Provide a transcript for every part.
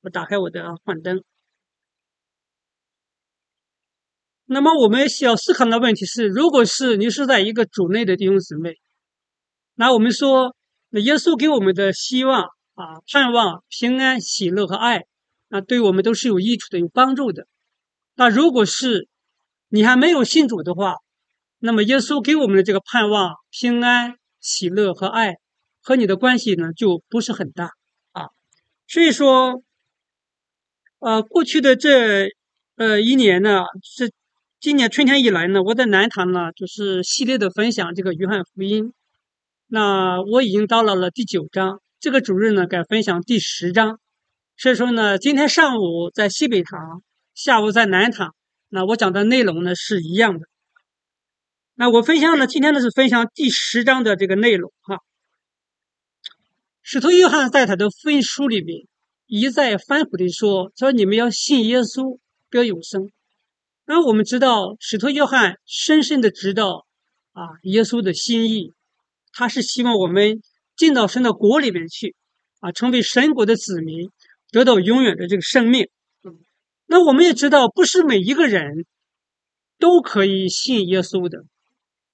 我打开我的幻灯。那么我们需要思考的问题是：如果是你是在一个主内的弟兄姊妹，那我们说，那耶稣给我们的希望啊、盼望、平安、喜乐和爱，那对我们都是有益处的、有帮助的。那如果是你还没有信主的话，那么耶稣给我们的这个盼望、平安、喜乐和爱，和你的关系呢就不是很大啊。所以说，呃，过去的这呃一年呢，是今年春天以来呢，我在南堂呢就是系列的分享这个约翰福音。那我已经到了了第九章，这个主日呢该分享第十章。所以说呢，今天上午在西北堂，下午在南堂，那我讲的内容呢是一样的。那我分享呢，今天呢是分享第十章的这个内容哈。使徒约翰在他的福音书里面一再反复的说：“说你们要信耶稣，得永生。”那我们知道，使徒约翰深深的知道啊，耶稣的心意，他是希望我们进到神的国里面去啊，成为神国的子民，得到永远的这个生命。那我们也知道，不是每一个人都可以信耶稣的，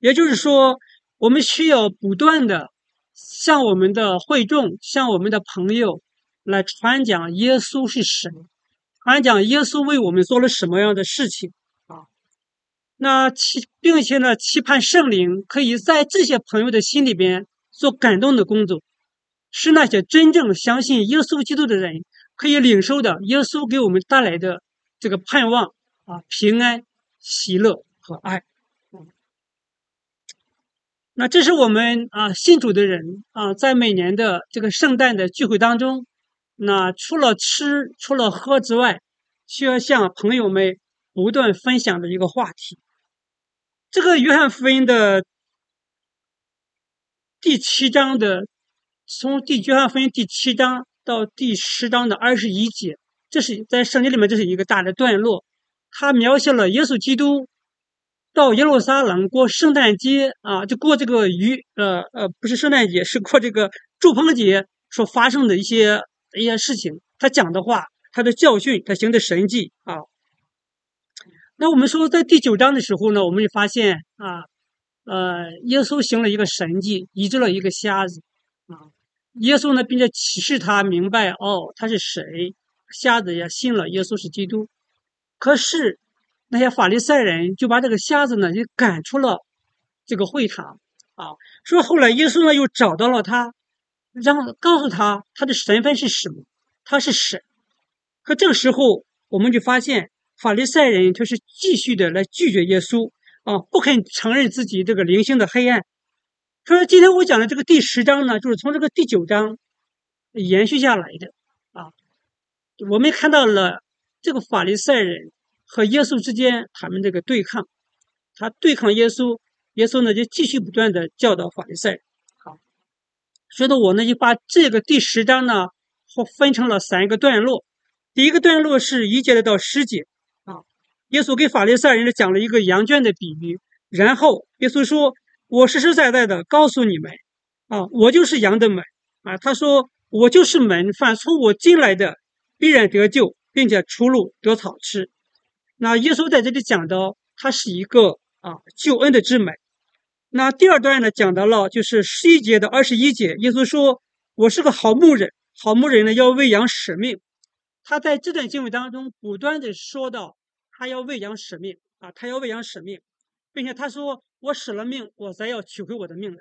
也就是说，我们需要不断的向我们的会众、向我们的朋友来传讲耶稣是神，传讲耶稣为我们做了什么样的事情啊。那期，并且呢，期盼圣灵可以在这些朋友的心里边做感动的工作，使那些真正相信耶稣基督的人可以领受的耶稣给我们带来的这个盼望啊、平安、喜乐和爱。那这是我们啊信主的人啊，在每年的这个圣诞的聚会当中，那除了吃、除了喝之外，需要向朋友们不断分享的一个话题。这个约翰福音的第七章的，从第约翰福音第七章到第十章的二十一节，这是在圣经里面这是一个大的段落，它描写了耶稣基督到耶路撒冷过圣诞节啊，就过这个逾呃呃不是圣诞节，是过这个祝棚节所发生的一些一些事情，他讲的话，他的教训，他行的神迹啊。那我们说，在第九章的时候呢，我们就发现啊，呃，耶稣行了一个神迹，医治了一个瞎子啊。耶稣呢，并且启示他明白，哦，他是谁，瞎子也信了耶稣是基督。可是那些法利赛人就把这个瞎子呢，就赶出了这个会堂啊。说后来耶稣呢，又找到了他，让告诉他他的身份是什么，他是神。可这个时候，我们就发现。法利赛人就是继续的来拒绝耶稣啊，不肯承认自己这个灵性的黑暗。所以今天我讲的这个第十章呢，就是从这个第九章延续下来的啊。我们看到了这个法利赛人和耶稣之间他们这个对抗，他对抗耶稣，耶稣呢就继续不断的教导法利赛人。好，所以呢，我呢就把这个第十章呢分成了三个段落。第一个段落是一节的到十节啊。耶稣给法利赛人讲了一个羊圈的比喻，然后耶稣说：“我实实在在的告诉你们，啊，我就是羊的门啊。”他说：“我就是门，凡从我进来的，必然得救，并且出入得草吃。”那耶稣在这里讲到，他是一个啊救恩的之门。那第二段呢，讲到了就是十一节的二十一节，耶稣说：“我是个好牧人，好牧人呢要喂养使命。”他在这段经文当中不断的说到。他要喂养使命啊，他要喂养使命，并且他说：“我使了命，我才要取回我的命来。”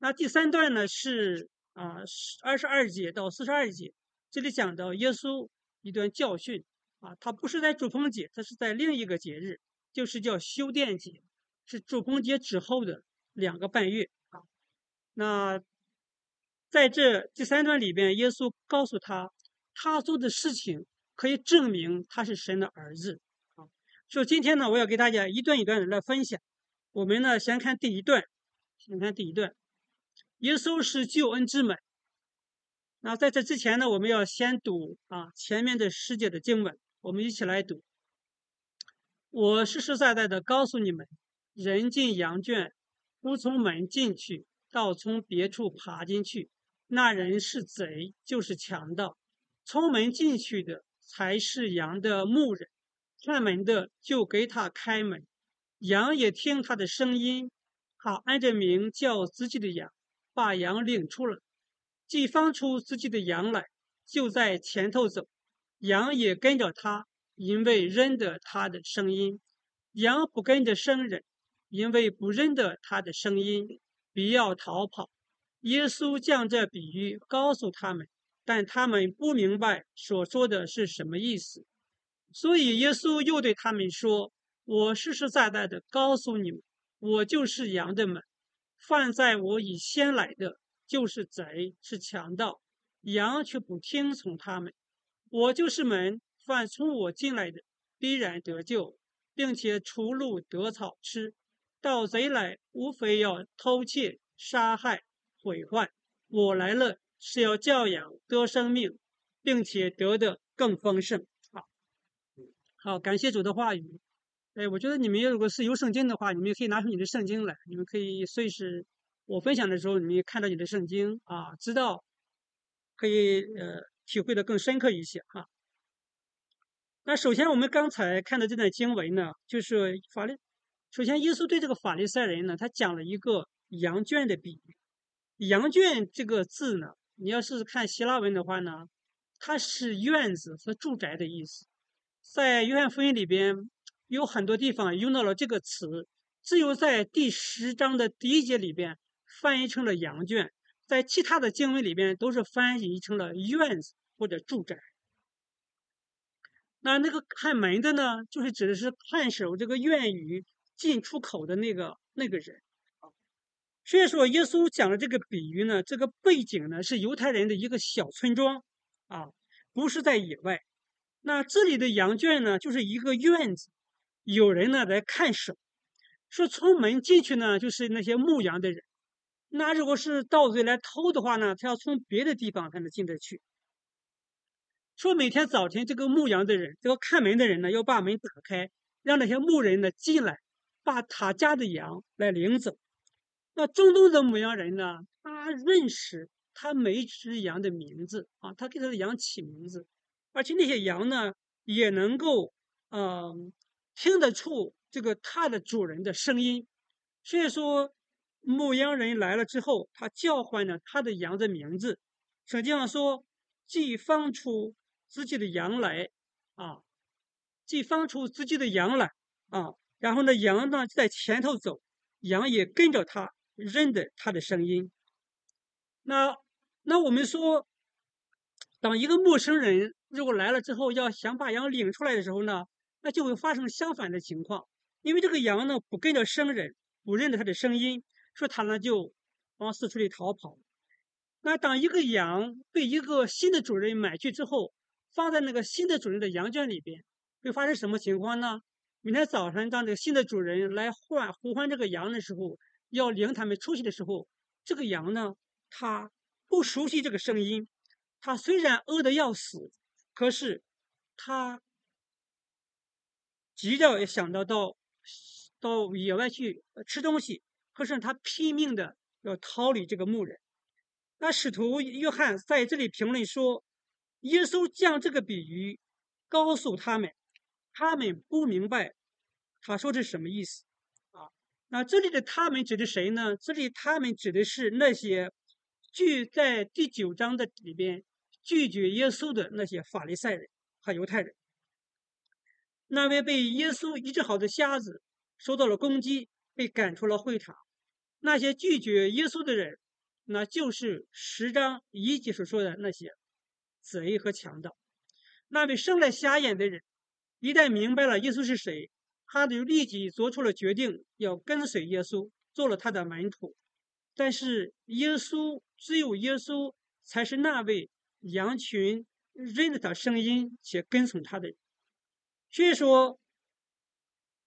那第三段呢是啊二十二节到四十二节，这里讲到耶稣一段教训啊，他不是在主峰节，他是在另一个节日，就是叫修殿节，是主棚节之后的两个半月啊。那在这第三段里边，耶稣告诉他，他做的事情。可以证明他是神的儿子啊！所以今天呢，我要给大家一段一段的来分享。我们呢，先看第一段，先看第一段。耶稣是救恩之门。那在这之前呢，我们要先读啊前面的世界的经文，我们一起来读。我实实在在的告诉你们，人进羊圈，不从门进去，倒从别处爬进去，那人是贼，就是强盗。从门进去的才是羊的牧人，看门的就给他开门，羊也听他的声音，他按着名叫自己的羊，把羊领出了，既放出自己的羊来，就在前头走，羊也跟着他，因为认得他的声音。羊不跟着生人，因为不认得他的声音，必要逃跑。耶稣将这比喻告诉他们，但他们不明白所说的是什么意思。所以耶稣又对他们说：“我实实在在的告诉你们，我就是羊的门。犯在我以先来的，就是贼，是强盗。羊却不听从他们。我就是门，犯从我进来的，必然得救。”并且出路得草吃，盗贼来无非要偷窃、杀害、毁坏。我来了是要教养得生命，并且得的更丰盛。好，好，感谢主的话语。哎，我觉得你们如果是有圣经的话，你们可以拿出你的圣经来，你们可以随时我分享的时候，你们看到你的圣经啊，知道可以呃体会的更深刻一些哈。那首先，我们刚才看的这段经文呢，就是法律。首先，耶稣对这个法利赛人呢，他讲了一个羊圈的比喻。羊圈这个字呢，你要是看希腊文的话呢，它是院子和住宅的意思。在约翰福音里边有很多地方用到了这个词，只有在第十章的第一节里边翻译成了羊圈，在其他的经文里边都是翻译成了院子或者住宅。那那个看门的呢，就是指的是看守这个院宇进出口的那个那个人啊。所以说，耶稣讲的这个比喻呢，这个背景呢是犹太人的一个小村庄啊，不是在野外。那这里的羊圈呢，就是一个院子，有人呢来看守。说从门进去呢，就是那些牧羊的人。那如果是盗贼来偷的话呢，他要从别的地方才能进得去。说每天早晨，这个牧羊的人，这个看门的人呢，要把门打开，让那些牧人呢进来，把他家的羊来领走。那中东的牧羊人呢，他认识他每只羊的名字啊，他给他的羊起名字，而且那些羊呢，也能够嗯听得出这个他的主人的声音。所以说，牧羊人来了之后，他叫唤呢他的羊的名字。圣经上说，既放出。自己的羊来啊，既放出自己的羊来啊，然后呢，羊呢在前头走，羊也跟着他，认得他的声音。那那我们说，当一个陌生人如果来了之后，要想把羊领出来的时候呢，那就会发生相反的情况，因为这个羊呢不跟着生人，不认得他的声音，说他呢就往四处里逃跑。那当一个羊被一个新的主人买去之后，放在那个新的主人的羊圈里边，会发生什么情况呢？明天早上当这个新的主人来唤呼唤这个羊的时候，要领他们出去的时候，这个羊呢，它不熟悉这个声音，它虽然饿得要死，可是它急着也想到到到野外去吃东西，可是他拼命的要逃离这个牧人。那使徒约翰在这里评论说。耶稣将这个比喻告诉他们，他们不明白他说的是什么意思啊？那这里的他们指的谁呢？这里他们指的是那些拒在第九章的里边拒绝耶稣的那些法利赛人和犹太人。那位被耶稣医治好的瞎子受到了攻击，被赶出了会场。那些拒绝耶稣的人，那就是十章一节所说的那些。贼和强盗，那位生来瞎眼的人，一旦明白了耶稣是谁，他就立即做出了决定，要跟随耶稣，做了他的门徒。但是耶稣只有耶稣才是那位羊群认得他声音且跟从他的人。所以说，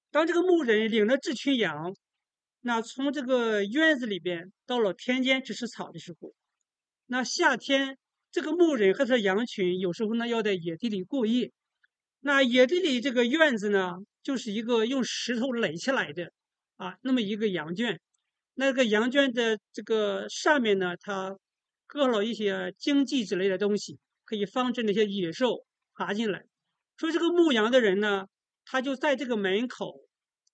当这个牧人领着这群羊，那从这个院子里边到了田间去吃草的时候，那夏天。这个牧人和他的羊群有时候呢要在野地里过夜，那野地里这个院子呢就是一个用石头垒起来的啊，那么一个羊圈，那个羊圈的这个上面呢，它搁了一些荆棘之类的东西可以防止那些野兽爬进来。所以这个牧羊的人呢，他就在这个门口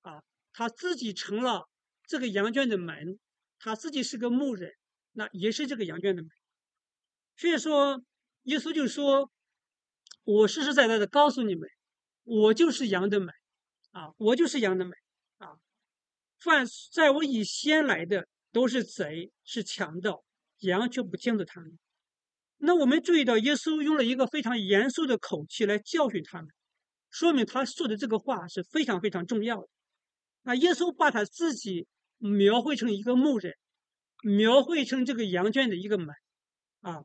啊，他自己成了这个羊圈的门，他自己是个牧人，那也是这个羊圈的门。所以说，耶稣就说：“我实实在在的告诉你们，我就是羊的门啊，我就是羊的门啊。凡在我以先来的都是贼，是强盗，羊却不听着他们。”那我们注意到，耶稣用了一个非常严肃的口气来教训他们，说明他说的这个话是非常非常重要的。那耶稣把他自己描绘成一个牧人，描绘成这个羊圈的一个门啊。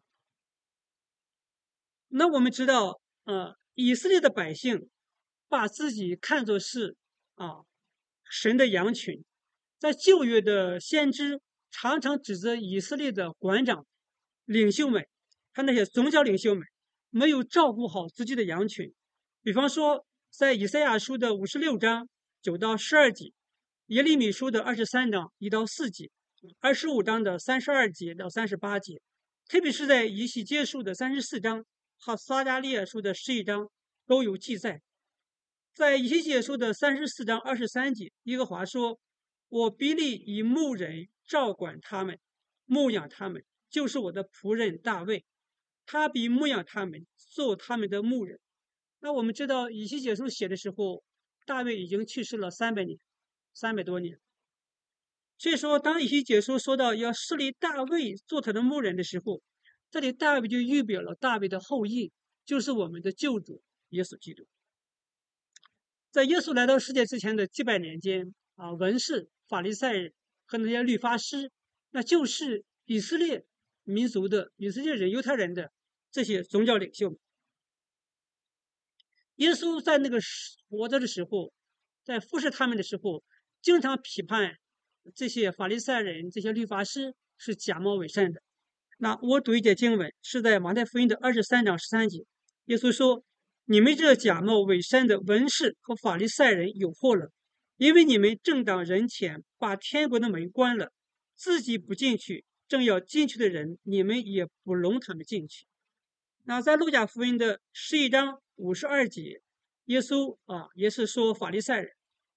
那我们知道，呃，以色列的百姓把自己看作是啊神的羊群，在旧约的先知常常指责以色列的官长、领袖们。他那些宗教领袖们没有照顾好自己的羊群，比方说，在以赛亚书的五十六章九到十二节，耶利米书的二十三章一到四节，二十五章的三十二节到三十八节，特别是在以西结书的三十四章和撒加利亚书的十一章都有记载。在以西结书的三十四章二十三节，耶和华说：“我比利以牧人照管他们，牧养他们，就是我的仆人大卫。”他比牧养他们，做他们的牧人。那我们知道，以西结书写的时候，大卫已经去世了三百年，三百多年。所以说，当以西结书说到要设立大卫做他的牧人的时候，这里大卫就预表了大卫的后裔，就是我们的救主耶稣基督。在耶稣来到世界之前的几百年间，啊，文士、法利赛人和那些律法师，那就是以色列民族的以色列人、犹太人的。这些宗教领袖，耶稣在那个时活着的时候，在服侍他们的时候，经常批判这些法利赛人、这些律法师是假冒伪善的。那我读一节经文，是在马太福音的二十三章十三节，耶稣说：“你们这假冒伪善的文士和法利赛人有祸了，因为你们正当人前把天国的门关了，自己不进去，正要进去的人，你们也不容他们进去。”那在路加福音的十一章五十二节，耶稣啊也是说法利赛人，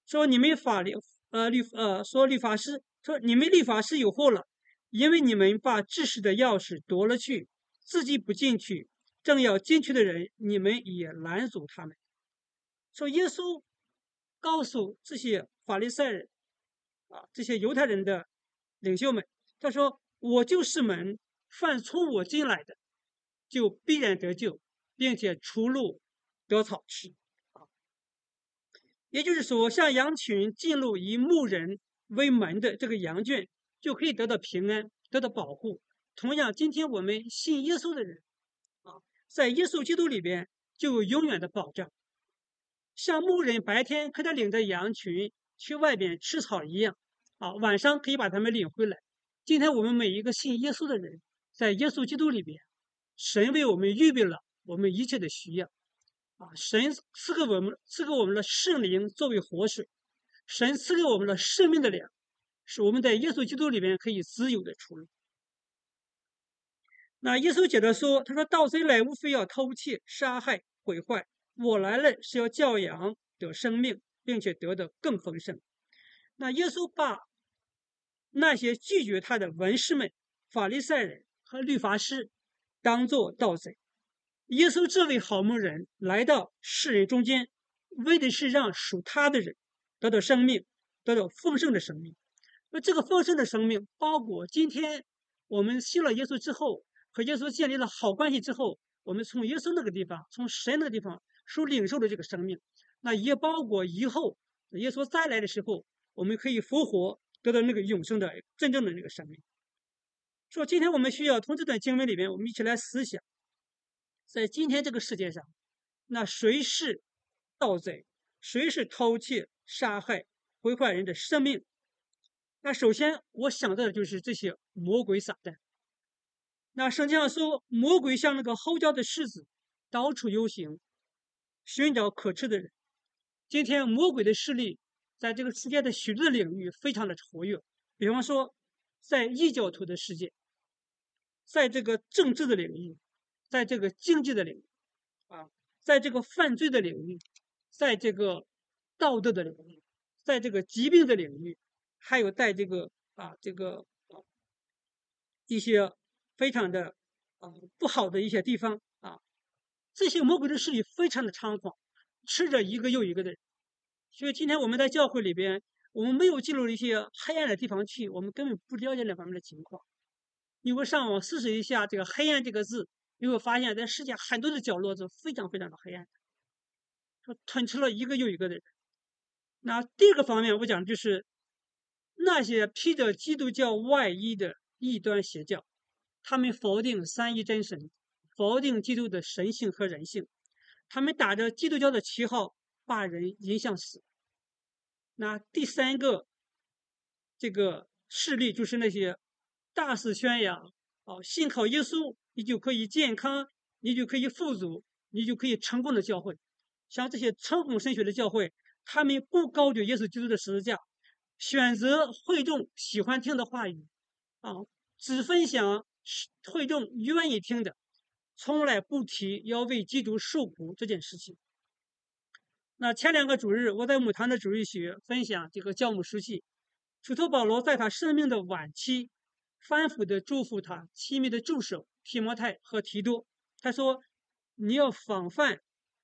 说你们法律呃律呃说律法师说你们律法师有祸了，因为你们把知识的钥匙夺了去，自己不进去，正要进去的人，你们也拦阻他们。说耶稣告诉这些法利赛人啊这些犹太人的领袖们，他说我就是门，凡从我进来的。就必然得救，并且出入得草吃啊。也就是说，像羊群进入以牧人为门的这个羊圈，就可以得到平安，得到保护。同样，今天我们信耶稣的人啊，在耶稣基督里边就有永远的保障，像牧人白天可以领着羊群去外边吃草一样啊，晚上可以把他们领回来。今天我们每一个信耶稣的人，在耶稣基督里边。神为我们预备了我们一切的需要，啊！神赐给我们赐给我们的圣灵作为活水，神赐给我们的生命的粮，是我们在耶稣基督里面可以自由的出入。那耶稣接着说：“他说盗贼来，无非要偷窃、杀害、毁坏；我来了，是要教养得生命，并且得的更丰盛。”那耶稣把那些拒绝他的文士们、法利赛人和律法师。当做盗贼，耶稣这位好牧人来到世人中间，为的是让属他的人得到生命，得到丰盛的生命。那这个丰盛的生命，包括今天我们信了耶稣之后，和耶稣建立了好关系之后，我们从耶稣那个地方，从神那个地方所领受的这个生命，那也包括以后耶稣再来的时候，我们可以复活，得到那个永生的真正的那个生命。说今天我们需要从这段经文里面，我们一起来思想，在今天这个世界上，那谁是盗贼？谁是偷窃、杀害、毁坏人的生命？那首先我想到的就是这些魔鬼撒旦。那圣经上说，魔鬼像那个吼叫的狮子，到处游行，寻找可吃的人。今天魔鬼的势力在这个世界的许多的领域非常的活跃，比方说在异教徒的世界。在这个政治的领域，在这个经济的领域，啊，在这个犯罪的领域，在这个道德的领域，在这个疾病的领域，还有在这个啊这个一些非常的啊不好的一些地方啊，这些魔鬼的势力非常的猖狂，吃着一个又一个的人。所以今天我们在教会里边，我们没有进入一些黑暗的地方去，我们根本不了解那方面的情况。你会上网试试一下这个“黑暗”这个字。你会发现，在世界很多的角落是非常非常的黑暗，说吞吃了一个又一个的人。那第二个方面，我讲就是那些披着基督教外衣的异端邪教，他们否定三一真神，否定基督的神性和人性，他们打着基督教的旗号，把人引向死。那第三个这个势力就是那些大肆宣扬哦，信靠耶稣。你就可以健康，你就可以富足，你就可以成功的教会。像这些成功神学的教会，他们不高举耶稣基督的十字架，选择会众喜欢听的话语，啊，只分享会众愿意听的，从来不提要为基督受苦这件事情。那前两个主日，我在母堂的主日学分享这个教母书记，使徒保罗在他生命的晚期，反复的祝福他，亲密的助手。提摩太和提多，他说：“你要防范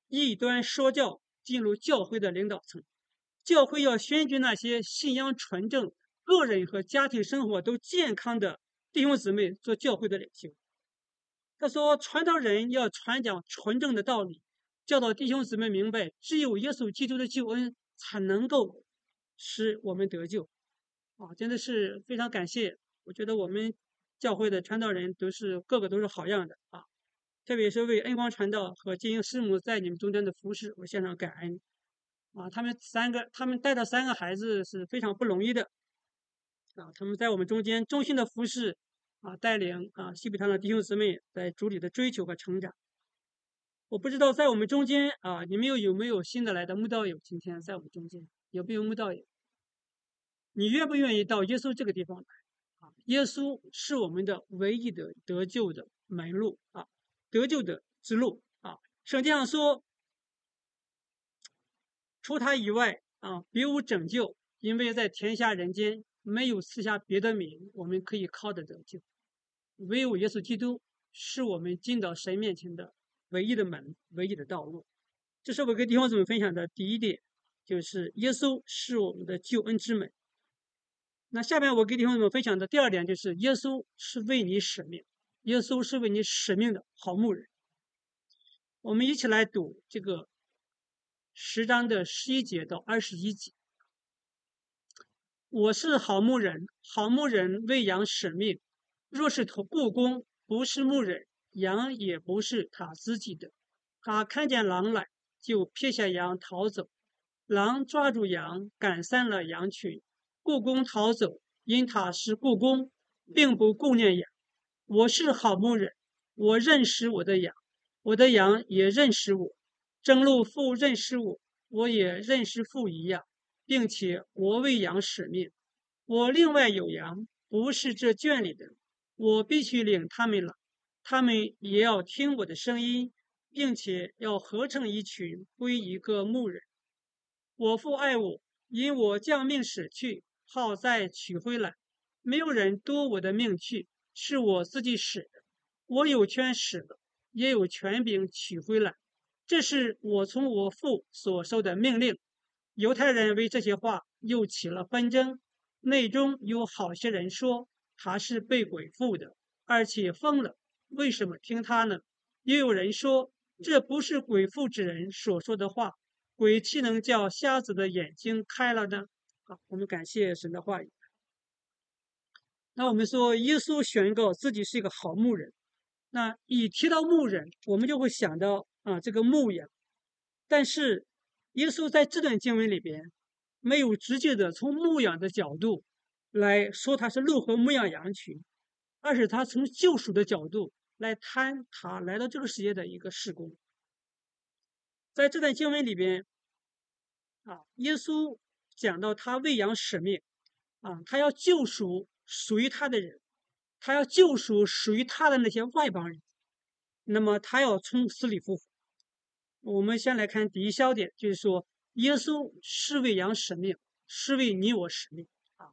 异端说教进入教会的领导层，教会要选举那些信仰纯正、个人和家庭生活都健康的弟兄姊妹做教会的领袖。”他说：“传道人要传讲纯正的道理，教导弟兄姊妹明白，只有耶稣基督的救恩才能够使我们得救。”啊，真的是非常感谢，我觉得我们。教会的传道人都是个个都是好样的啊！特别是为恩光传道和金英师母在你们中间的服侍，我献上感恩啊！他们三个，他们带的三个孩子是非常不容易的啊！他们在我们中间衷心的服侍啊，带领啊西北堂的弟兄姊妹在主里的追求和成长。我不知道在我们中间啊，你们有有没有新的来的慕道友？今天在我们中间有没有慕道友？你愿不愿意到耶稣这个地方来？啊，耶稣是我们的唯一的得救的门路啊，得救的之路啊。圣经上说，除他以外啊，别无拯救，因为在天下人间没有赐下别的名，我们可以靠得得救。唯有耶稣基督是我们进到神面前的唯一的门，唯一的道路。这是我跟弟兄姊妹分享的第一点，就是耶稣是我们的救恩之门。那下面我给弟兄姊妹分享的第二点就是，耶稣是为你使命，耶稣是为你使命的好牧人。我们一起来读这个十章的十一节到二十一节。我是好牧人，好牧人为羊使命。若是投故宫，不是牧人，羊也不是他自己的。他看见狼来，就撇下羊逃走。狼抓住羊，赶散了羊群。故宫逃走，因他是故宫，并不顾念羊。我是好牧人，我认识我的羊，我的羊也认识我。正路父认识我，我也认识父一样，并且我为羊使命。我另外有羊，不是这圈里的，我必须领他们了，他们也要听我的声音，并且要合成一群，归一个牧人。我父爱我，因我将命舍去。好再取回来，没有人夺我的命去，是我自己使的。我有权使的，也有权柄取回来。这是我从我父所受的命令。犹太人为这些话又起了纷争，内中有好些人说他是被鬼附的，而且疯了。为什么听他呢？也有人说这不是鬼附之人所说的话，鬼岂能叫瞎子的眼睛开了呢？好，我们感谢神的话语。那我们说，耶稣宣告自己是一个好牧人。那一提到牧人，我们就会想到啊，这个牧羊。但是，耶稣在这段经文里边，没有直接的从牧养的角度来说他是如何牧养羊群，而是他从救赎的角度来谈他来到这个世界的一个事工。在这段经文里边，啊，耶稣。讲到他喂养使命，啊，他要救赎属于他的人，他要救赎属于他的那些外邦人。那么他要从死里复活。我们先来看第一小点，就是说耶稣是为羊舍命，是为你我舍命啊。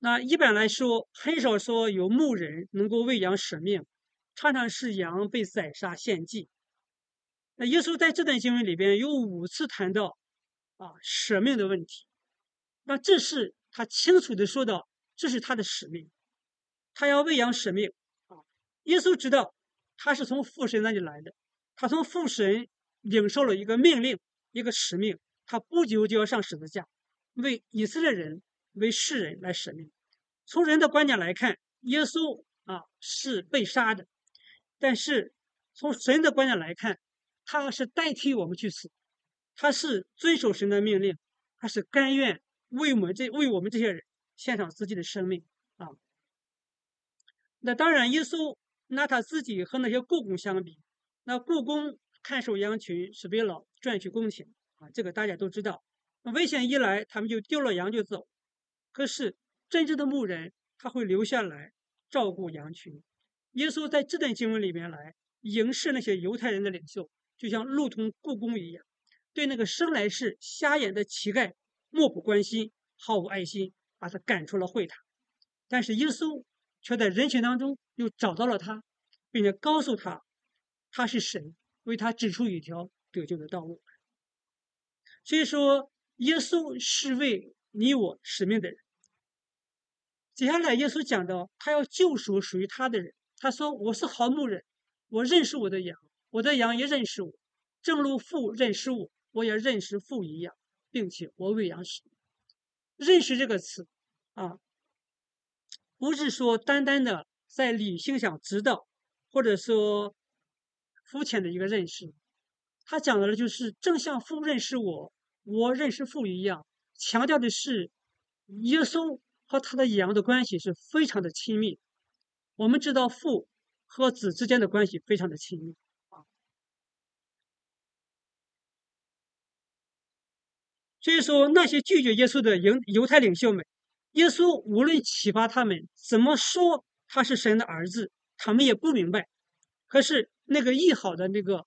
那一般来说，很少说有牧人能够为羊舍命，常常是羊被宰杀献祭。那耶稣在这段经文里边有五次谈到啊舍命的问题，那这是他清楚的说到，这是他的使命，他要喂养舍命啊。耶稣知道他是从父神那里来的，他从父神领受了一个命令，一个使命，他不久就要上十字架，为以色列人、为世人来舍命。从人的观点来看，耶稣啊是被杀的，但是从神的观点来看。他是代替我们去死，他是遵守神的命令，他是甘愿为我们这为我们这些人献上自己的生命啊。那当然，耶稣拿他自己和那些故宫相比，那故宫看守羊群是为了赚取工钱啊，这个大家都知道。危险一来，他们就丢了羊就走。可是真正的牧人他会留下来照顾羊群。耶稣在这段经文里面来迎视那些犹太人的领袖。就像路通故宫一样，对那个生来是瞎眼的乞丐漠不关心，毫无爱心，把他赶出了会堂。但是耶稣却在人群当中又找到了他，并且告诉他他是神，为他指出一条得救的道路。所以说，耶稣是为你我使命的人。接下来，耶稣讲到他要救赎属于他的人。他说：“我是好牧人，我认识我的羊。”我的羊也认识我，正如父认识我，我也认识父一样，并且我为羊使认识这个词啊，不是说单单的在理性上知道，或者说肤浅的一个认识。他讲的就是正像父认识我，我认识父一样，强调的是耶稣和他的羊的关系是非常的亲密。我们知道父和子之间的关系非常的亲密。所以说，那些拒绝耶稣的犹犹太领袖们，耶稣无论启发他们怎么说他是神的儿子，他们也不明白。可是那个译好的那个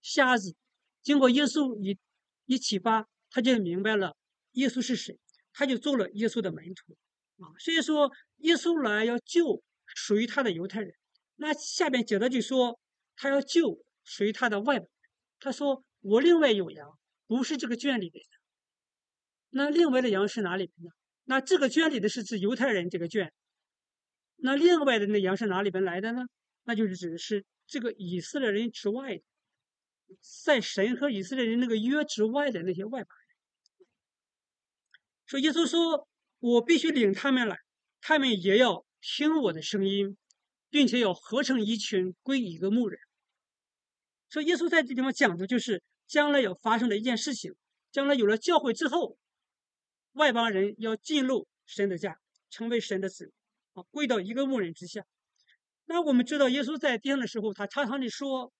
瞎子，经过耶稣一一启发，他就明白了耶稣是谁，他就做了耶稣的门徒啊。所以说，耶稣来要救属于他的犹太人。那下边接着就说，他要救属于他的外邦。他说：“我另外有羊，不是这个圈里边的。”那另外的羊是哪里边的？那这个圈里的是指犹太人这个圈。那另外的那羊是哪里边来的呢？那就是指的是这个以色列人之外，在神和以色列人那个约之外的那些外邦人。说耶稣说：“我必须领他们来，他们也要听我的声音，并且要合成一群，归一个牧人。”说耶稣在这地方讲的就是将来要发生的一件事情。将来有了教会之后。外邦人要进入神的家，成为神的子，啊，归到一个牧人之下。那我们知道，耶稣在地上的时候，他常常的说：“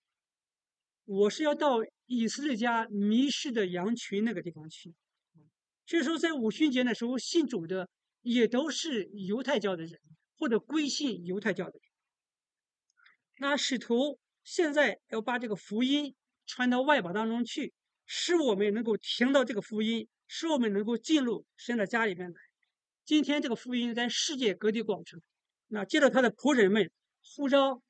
我是要到以色列家迷失的羊群那个地方去。”所以说，在五旬节的时候，信主的也都是犹太教的人，或者归信犹太教的人。那使徒现在要把这个福音传到外邦当中去，使我们能够听到这个福音。使我们能够进入神的家里面来。今天这个福音在世界各地广传，那接着他的仆人们呼召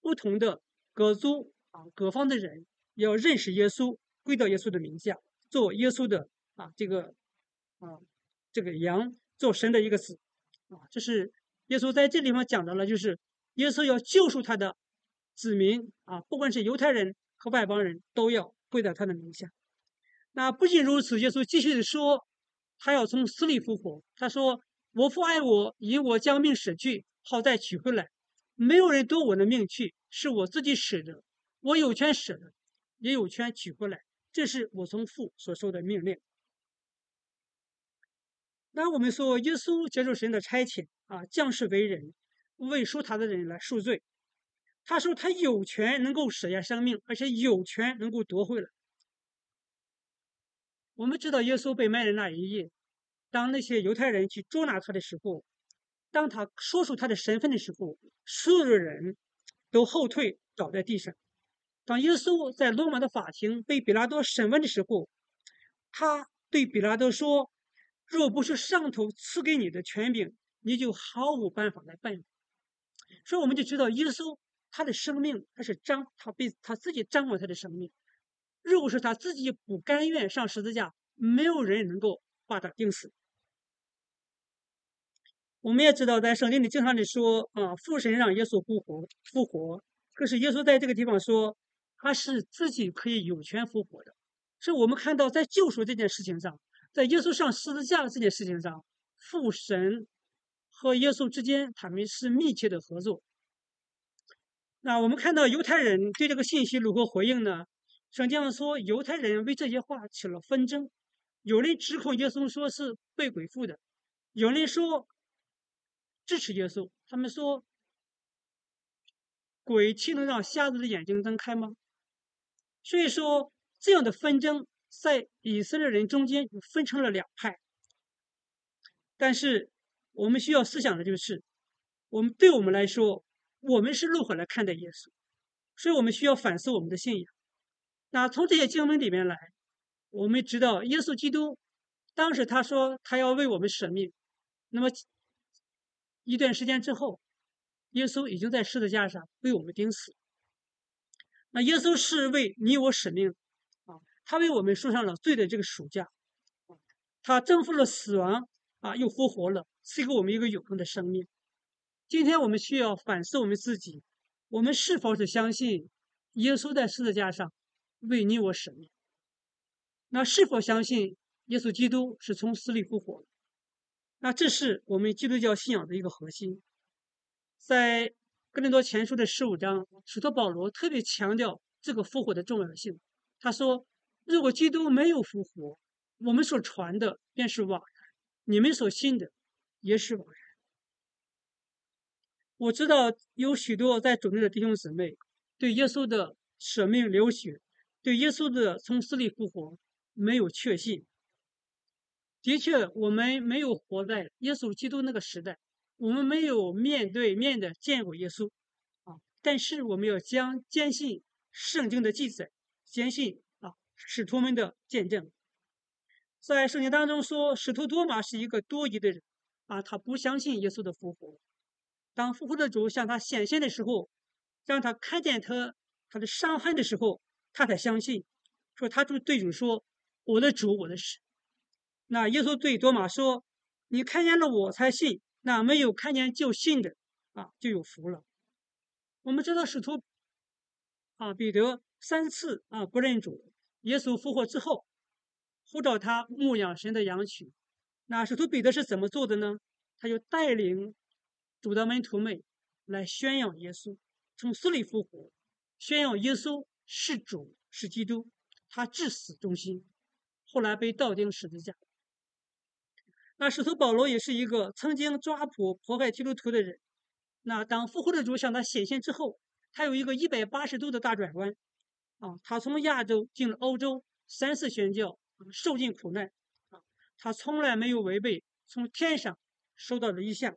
不同的各族啊各方的人要认识耶稣，归到耶稣的名下，做耶稣的啊这个啊这个羊，做神的一个子啊。这是耶稣在这地方讲到了，就是耶稣要救赎他的子民啊，不管是犹太人和外邦人都要归到他的名下。那不仅如此，耶稣继续的说，他要从死里复活。他说：“我父爱我，因我将命舍去，好再取回来。没有人夺我的命去，是我自己舍的。我有权舍的，也有权取回来。这是我从父所受的命令。”那我们说，耶稣接受神的差遣啊，降世为人，为赎他的人来赎罪。他说他有权能够舍下生命，而且有权能够夺回来。我们知道耶稣被卖的那一夜，当那些犹太人去捉拿他的时候，当他说出他的身份的时候，所有的人都后退，倒在地上。当耶稣在罗马的法庭被比拉多审问的时候，他对比拉多说：“若不是上头赐给你的权柄，你就毫无办法来办。”所以我们就知道，耶稣他的生命，他是张，他被他自己掌握他的生命。如果是他自己不甘愿上十字架，没有人能够把他钉死。我们也知道，在圣经里经常的说啊，父神让耶稣复活，复活。可是耶稣在这个地方说，他是自己可以有权复活的。所以我们看到，在救赎这件事情上，在耶稣上十字架这件事情上，父神和耶稣之间他们是密切的合作。那我们看到犹太人对这个信息如何回应呢？圣经上说，犹太人为这些话起了纷争，有人指控耶稣说是被鬼附的，有人说。支持耶稣，他们说：“鬼岂能让瞎子的眼睛睁开吗？”所以说，这样的纷争在以色列人中间分成了两派。但是，我们需要思想的就是，我们对我们来说，我们是如何来看待耶稣？所以我们需要反思我们的信仰。那从这些经文里面来，我们知道耶稣基督当时他说他要为我们舍命，那么。一段时间之后，耶稣已经在十字架上为我们钉死。那耶稣是为你我使命啊，他为我们输上了罪的这个赎价，他征服了死亡啊，又复活了，赐给我们一个永恒的生命。今天我们需要反思我们自己，我们是否是相信耶稣在十字架上为你我使命？那是否相信耶稣基督是从死里复活？那这是我们基督教信仰的一个核心，在哥林多前书的十五章，使徒保罗特别强调这个复活的重要性。他说：“如果基督没有复活，我们所传的便是枉然，你们所信的也是枉然。”我知道有许多在主内的弟兄姊妹对耶稣的舍命流血，对耶稣的从死里复活没有确信。的确，我们没有活在耶稣基督那个时代，我们没有面对面的见过耶稣，啊！但是我们要将坚信圣经的记载，坚信啊使徒们的见证。在圣经当中说，使徒多马是一个多疑的人，啊，他不相信耶稣的复活。当复活的主向他显现的时候，让他看见他他的伤痕的时候，他才相信，说他就对主说：“我的主，我的神。”那耶稣对多马说：“你看见了我才信，那没有看见就信的啊，就有福了。”我们知道使徒啊，彼得三次啊不认主，耶稣复活之后，呼召他牧养神的羊群。那使徒彼得是怎么做的呢？他就带领主的门徒们来宣扬耶稣从死里复活，宣扬耶稣是主是基督，他至死忠心，后来被倒钉十字架。那使徒保罗也是一个曾经抓捕迫害基督徒的人。那当复活的主向他显现之后，他有一个一百八十度的大转弯，啊，他从亚洲进了欧洲，三次宣教，受尽苦难，啊，他从来没有违背从天上收到的意向，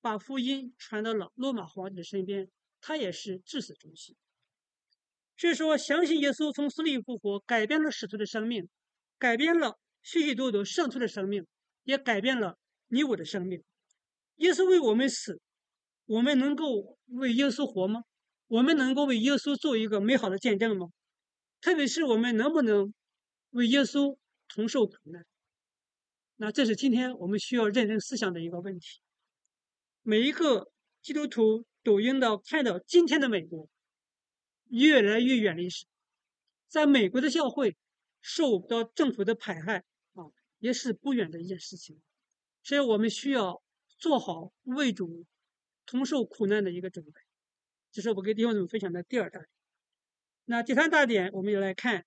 把福音传到了罗马皇帝的身边，他也是至死忠心。所以说，相信耶稣从死里复活，改变了使徒的生命，改变了许许多多圣徒的生命。也改变了你我的生命。耶稣为我们死，我们能够为耶稣活吗？我们能够为耶稣做一个美好的见证吗？特别是我们能不能为耶稣同受苦难？那这是今天我们需要认真思想的一个问题。每一个基督徒都应当看到，今天的美国越来越远离神，在美国的教会受到政府的迫害。也是不远的一件事情，所以我们需要做好为主同受苦难的一个准备。这是我给弟兄们分享的第二大点。那第三大点，我们就来看，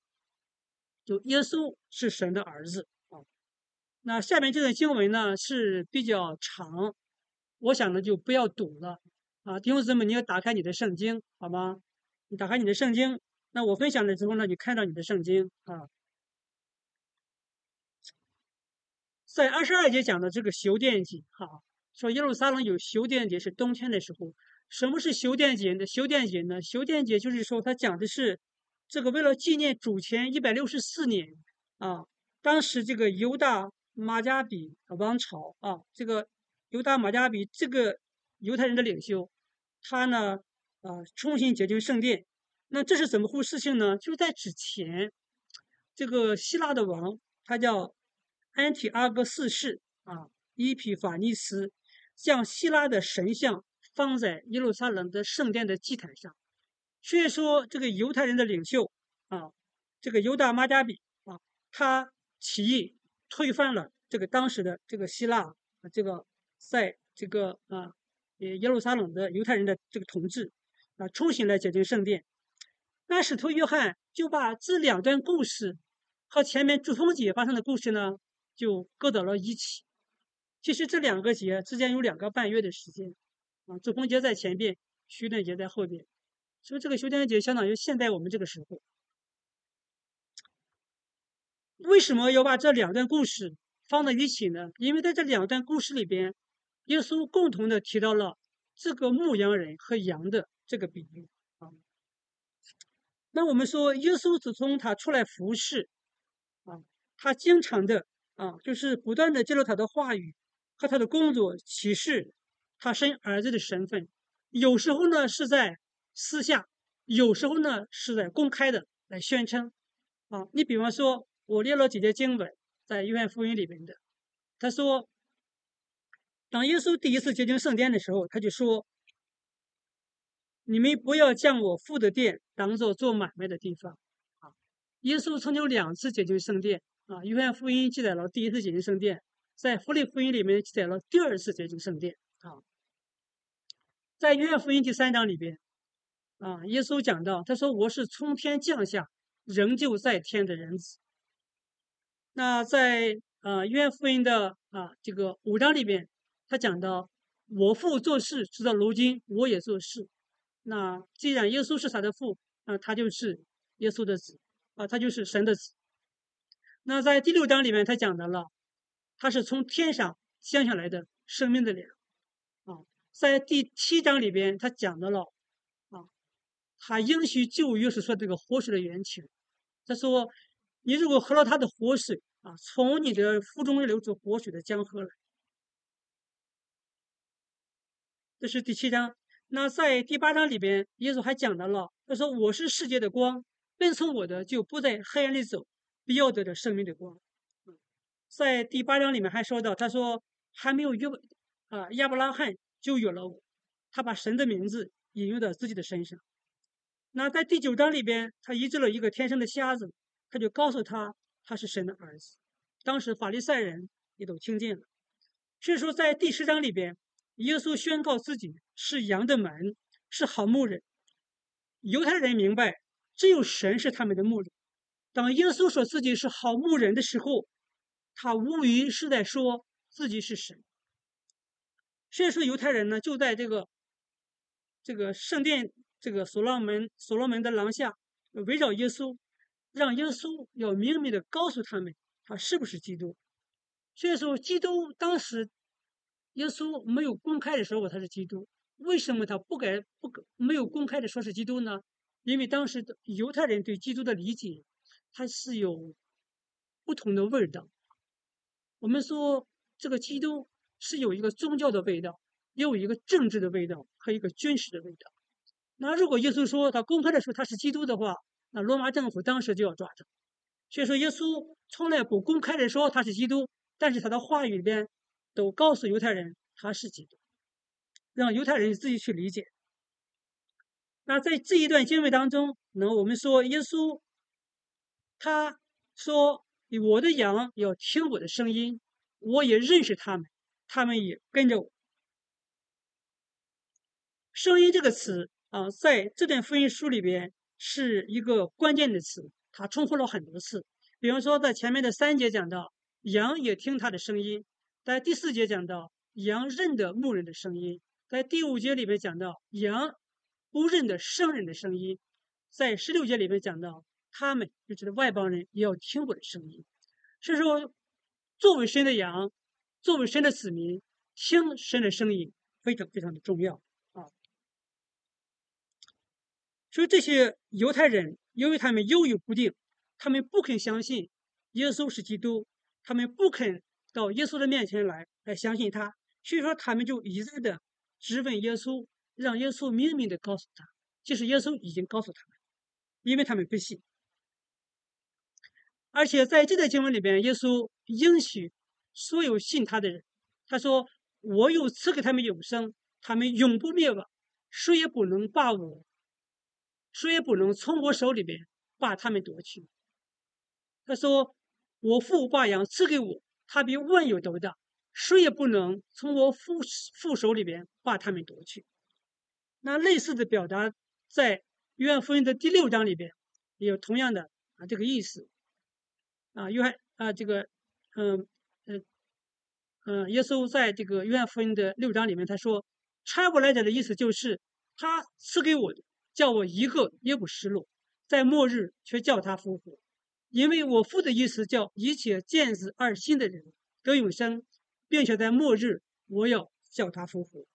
就耶稣是神的儿子啊。那下面这段经文呢是比较长，我想呢就不要读了啊。弟兄姊妹，你要打开你的圣经好吗？你打开你的圣经，那我分享的时候呢，你看到你的圣经啊。在二十二节讲的这个修殿节，哈，说耶路撒冷有修殿节是冬天的时候，什么是修殿节呢？修殿节呢？修殿节就是说，它讲的是这个为了纪念主前一百六十四年啊，当时这个犹大马加比王朝啊，这个犹大马加比这个犹太人的领袖，他呢啊重新洁净圣殿。那这是怎么回事情呢？就是在之前，这个希腊的王他叫安提阿哥四世啊，伊皮法尼斯将希腊的神像。放在耶路撒冷的圣殿的祭坛上，所以说这个犹太人的领袖啊，这个犹大马加比啊，他起义推翻了这个当时的这个希腊这个在这个啊耶路撒冷的犹太人的这个统治啊，重新来洁净圣殿。那使徒约翰就把这两段故事和前面主峰节发生的故事呢，就搁到了一起。其实这两个节之间有两个半月的时间。啊，主逢节在前边，修殿节在后边，所以这个修殿节相当于现在我们这个时候。为什么要把这两段故事放在一起呢？因为在这两段故事里边，耶稣共同的提到了这个牧羊人和羊的这个比喻啊。那我们说，耶稣自从他出来服侍啊，他经常的啊，就是不断的揭露他的话语和他的工作启示。他生儿子的身份，有时候呢是在私下，有时候呢是在公开的来宣称。啊，你比方说，我列了几节经文在约翰福音里面的，他说，当耶稣第一次接近圣殿的时候，他就说：“你们不要将我父的殿当做做买卖的地方。”啊，耶稣曾经两次接近圣殿。啊，约翰福音记载了第一次接近圣殿，在福利福音里面记载了第二次接近圣殿。啊，在约翰福音第三章里边，啊，耶稣讲到，他说：“我是从天降下，仍旧在天的人子。”那在啊约翰福音的啊这个五章里边，他讲到：“我父做事，直到如今我也做事。”那既然耶稣是他的父，那他就是耶稣的子啊，他就是神的子。那在第六章里面，他讲到了，他是从天上降下来的生命的粮。啊，在第七章里边，他讲到了啊，他应许旧约是说这个活水的源泉。他说，你如果喝了他的活水啊，从你的腹中流出活水的江河来。这是第七章。那在第八章里边，耶稣还讲到了，他说：“我是世界的光，跟从我的就不在黑暗里走，必要得着生命的光。”在第八章里面还说到，他说还没有约。啊，亚伯拉罕就有了我，他把神的名字引用到自己的身上。那在第九章里边，他医治了一个天生的瞎子，他就告诉他他是神的儿子。当时法利赛人也都听见了。所以说，在第十章里边，耶稣宣告自己是羊的门，是好牧人。犹太人明白，只有神是他们的牧人。当耶稣说自己是好牧人的时候，他无疑是在说自己是神。所以说，犹太人呢，就在这个这个圣殿，这个所罗门所罗门的廊下，围绕耶稣，让耶稣要明明的告诉他们，他是不是基督。所以说，基督当时耶稣没有公开的时候他是基督，为什么他不敢不没有公开的说是基督呢？因为当时的犹太人对基督的理解，它是有不同的味道。我们说这个基督。是有一个宗教的味道，也有一个政治的味道和一个军事的味道。那如果耶稣说他公开的说他是基督的话，那罗马政府当时就要抓他。所以说，耶稣从来不公开的说他是基督，但是他的话语里边都告诉犹太人他是基督，让犹太人自己去理解。那在这一段经文当中，那我们说耶稣他说：“我的羊要听我的声音，我也认识他们。”他们也跟着我。声音这个词啊，在这段福音书里边是一个关键的词，它重复了很多次。比方说，在前面的三节讲到羊也听他的声音，在第四节讲到羊认得牧人的声音，在第五节里面讲到羊不认得生人的声音，在十六节里面讲到他们就指的外邦人也要听我的声音。所以说，作为神的羊。作为神的子民，听神的声音非常非常的重要啊！所以这些犹太人，由于他们犹豫不定，他们不肯相信耶稣是基督，他们不肯到耶稣的面前来来相信他，所以说他们就一再的质问耶稣，让耶稣明明的告诉他，其实耶稣已经告诉他们，因为他们不信。而且在这段经文里边，耶稣应许所有信他的人，他说：“我有赐给他们永生，他们永不灭亡，谁也不能把我，谁也不能从我手里边把他们夺去。”他说：“我父把羊赐给我，他比万有都大，谁也不能从我父父手里边把他们夺去。”那类似的表达在约翰福音的第六章里边也有同样的啊这个意思。啊，约翰啊，这个，嗯，嗯，嗯，耶稣在这个约翰福音的六章里面，他说：“差过来者的意思就是，他赐给我，叫我一个也不失落，在末日却叫他复活，因为我父的意思叫一切见子而信的人得永生，并且在末日我要叫他复活。”，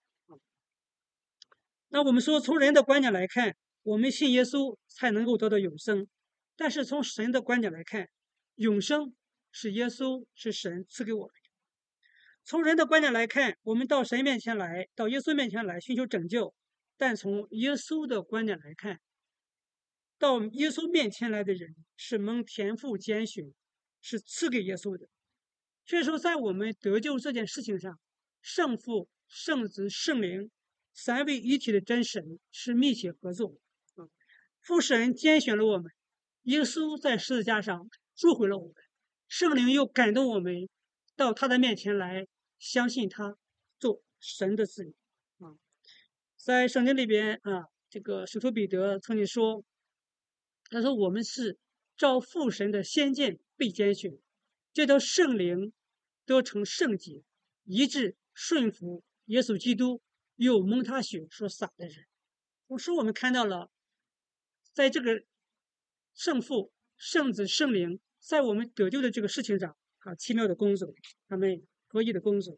那我们说，从人的观点来看，我们信耶稣才能够得到永生，但是从神的观点来看，永生是耶稣是神赐给我们的。从人的观点来看，我们到神面前来，到耶稣面前来寻求拯救；但从耶稣的观点来看，到耶稣面前来的人是蒙天父拣选，是赐给耶稣的。所以说，在我们得救这件事情上，圣父、圣子、圣灵三位一体的真神是密切合作。啊，父神拣选了我们，耶稣在十字架上。赎回了我们，圣灵又感动我们到他的面前来，相信他做神的子女啊。在圣经里边啊，这个使徒彼得曾经说：“他说我们是照父神的先见被拣选，这叫圣灵得成圣洁，一致顺服耶稣基督，又蒙他血所洒的人。”同时，我们看到了在这个圣父、圣子、圣灵。在我们得救的这个事情上，啊，奇妙的工作，他们合一的工作。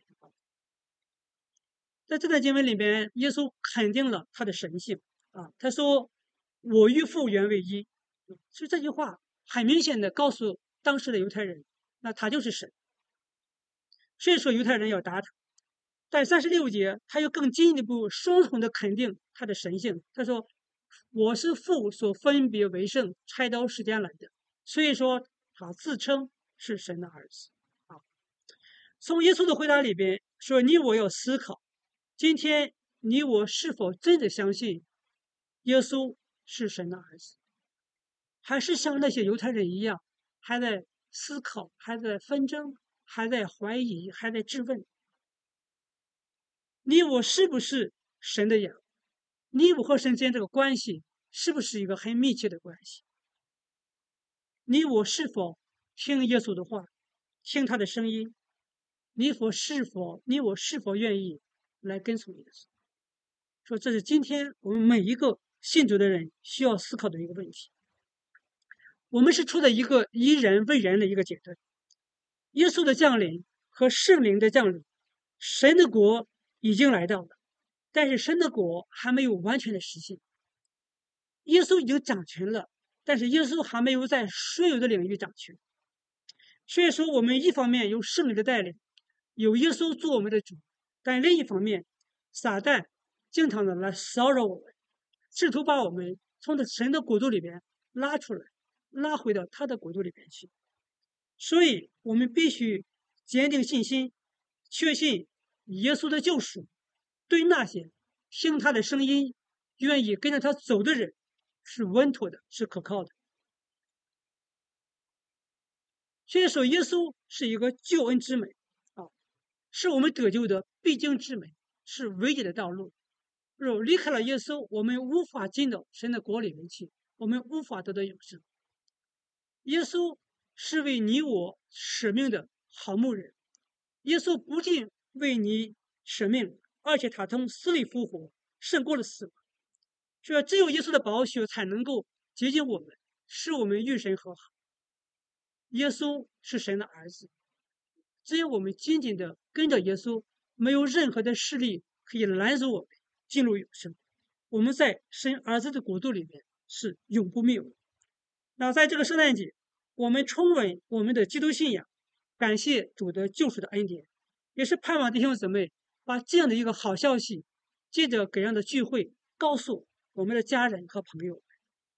在这段经文里边，耶稣肯定了他的神性啊，他说：“我与父原为一。”所以这句话很明显的告诉当时的犹太人，那他就是神。所以说犹太人要打他。在三十六节，他又更进一步双重的肯定他的神性。他说：“我是父所分别为圣，差刀时间来的。”所以说。他自称是神的儿子啊。从耶稣的回答里边说：“你我要思考，今天你我是否真的相信耶稣是神的儿子，还是像那些犹太人一样，还在思考，还在纷争，还在怀疑，还在质问？你我是不是神的羊？你我和神间这个关系是不是一个很密切的关系？”你我是否听耶稣的话，听他的声音？你否是否你我是否愿意来跟从耶稣？说这是今天我们每一个信主的人需要思考的一个问题。我们是处在一个以人为人的一个阶段，耶稣的降临和圣灵的降临，神的国已经来到了，但是神的国还没有完全的实现。耶稣已经掌权了。但是耶稣还没有在所有的领域掌权，所以说我们一方面有圣灵的带领，有耶稣做我们的主，但另一方面，撒旦经常的来骚扰我们，试图把我们从他神的国度里边拉出来，拉回到他的国度里边去。所以我们必须坚定信心，确信耶稣的救赎，对那些听他的声音、愿意跟着他走的人。是稳妥的，是可靠的。所以说，耶稣是一个救恩之门啊，是我们得救的必经之门，是唯一的道路。若离开了耶稣，我们无法进到神的国里面去，我们无法得到永生。耶稣是为你我舍命的好牧人，耶稣不仅为你舍命，而且他从死里复活，胜过了死亡。说只有耶稣的宝血才能够接近我们，使我们与神和好。耶稣是神的儿子，只有我们紧紧的跟着耶稣，没有任何的势力可以拦阻我们进入永生。我们在神儿子的国度里面是永不灭亡。那在这个圣诞节，我们重温我们的基督信仰，感谢主的救赎的恩典，也是盼望弟兄姊妹把这样的一个好消息，借着各样的聚会告诉我们的家人和朋友，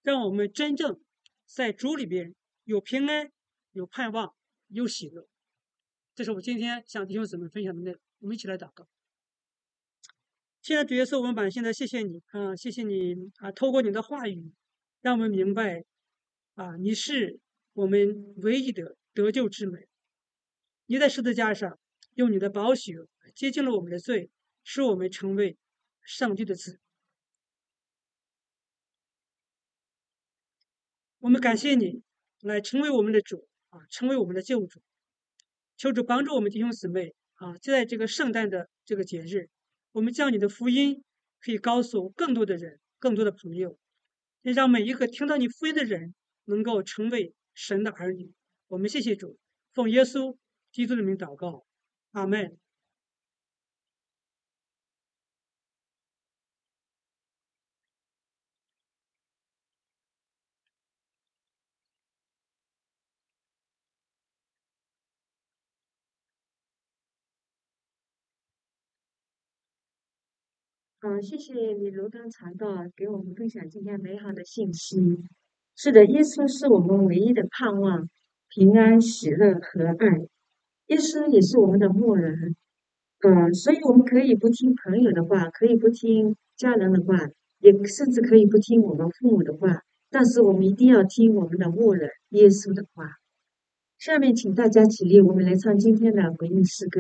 让我们真正在主里边有平安、有盼望、有喜乐。这是我今天向弟兄姊妹分享的内容。我们一起来祷告。现在主耶稣，我们满心的谢谢你啊，谢谢你啊，透过你的话语，让我们明白啊，你是我们唯一的得救之门。你在十字架上用你的宝血洁净了我们的罪，使我们成为上帝的子。我们感谢你来成为我们的主啊，成为我们的救主。求主帮助我们弟兄姊妹啊，就在这个圣诞的这个节日。我们将你的福音可以告诉更多的人，更多的朋友，也让每一个听到你福音的人能够成为神的儿女。我们谢谢主，奉耶稣基督的名祷告，阿门。嗯，谢谢你罗刚传道给我们分享今天美好的信息。是的，耶稣是我们唯一的盼望，平安、喜乐和爱。耶稣也是我们的牧人。嗯，所以我们可以不听朋友的话，可以不听家人的话，也甚至可以不听我们父母的话，但是我们一定要听我们的牧人耶稣的话。下面请大家起立，我们来唱今天的回应诗歌。